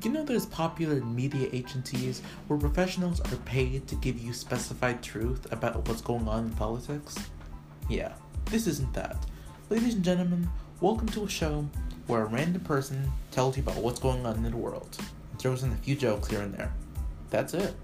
You know, those popular media agencies where professionals are paid to give you specified truth about what's going on in politics? Yeah, this isn't that. Ladies and gentlemen, welcome to a show where a random person tells you about what's going on in the world and throws in a few jokes here and there. That's it.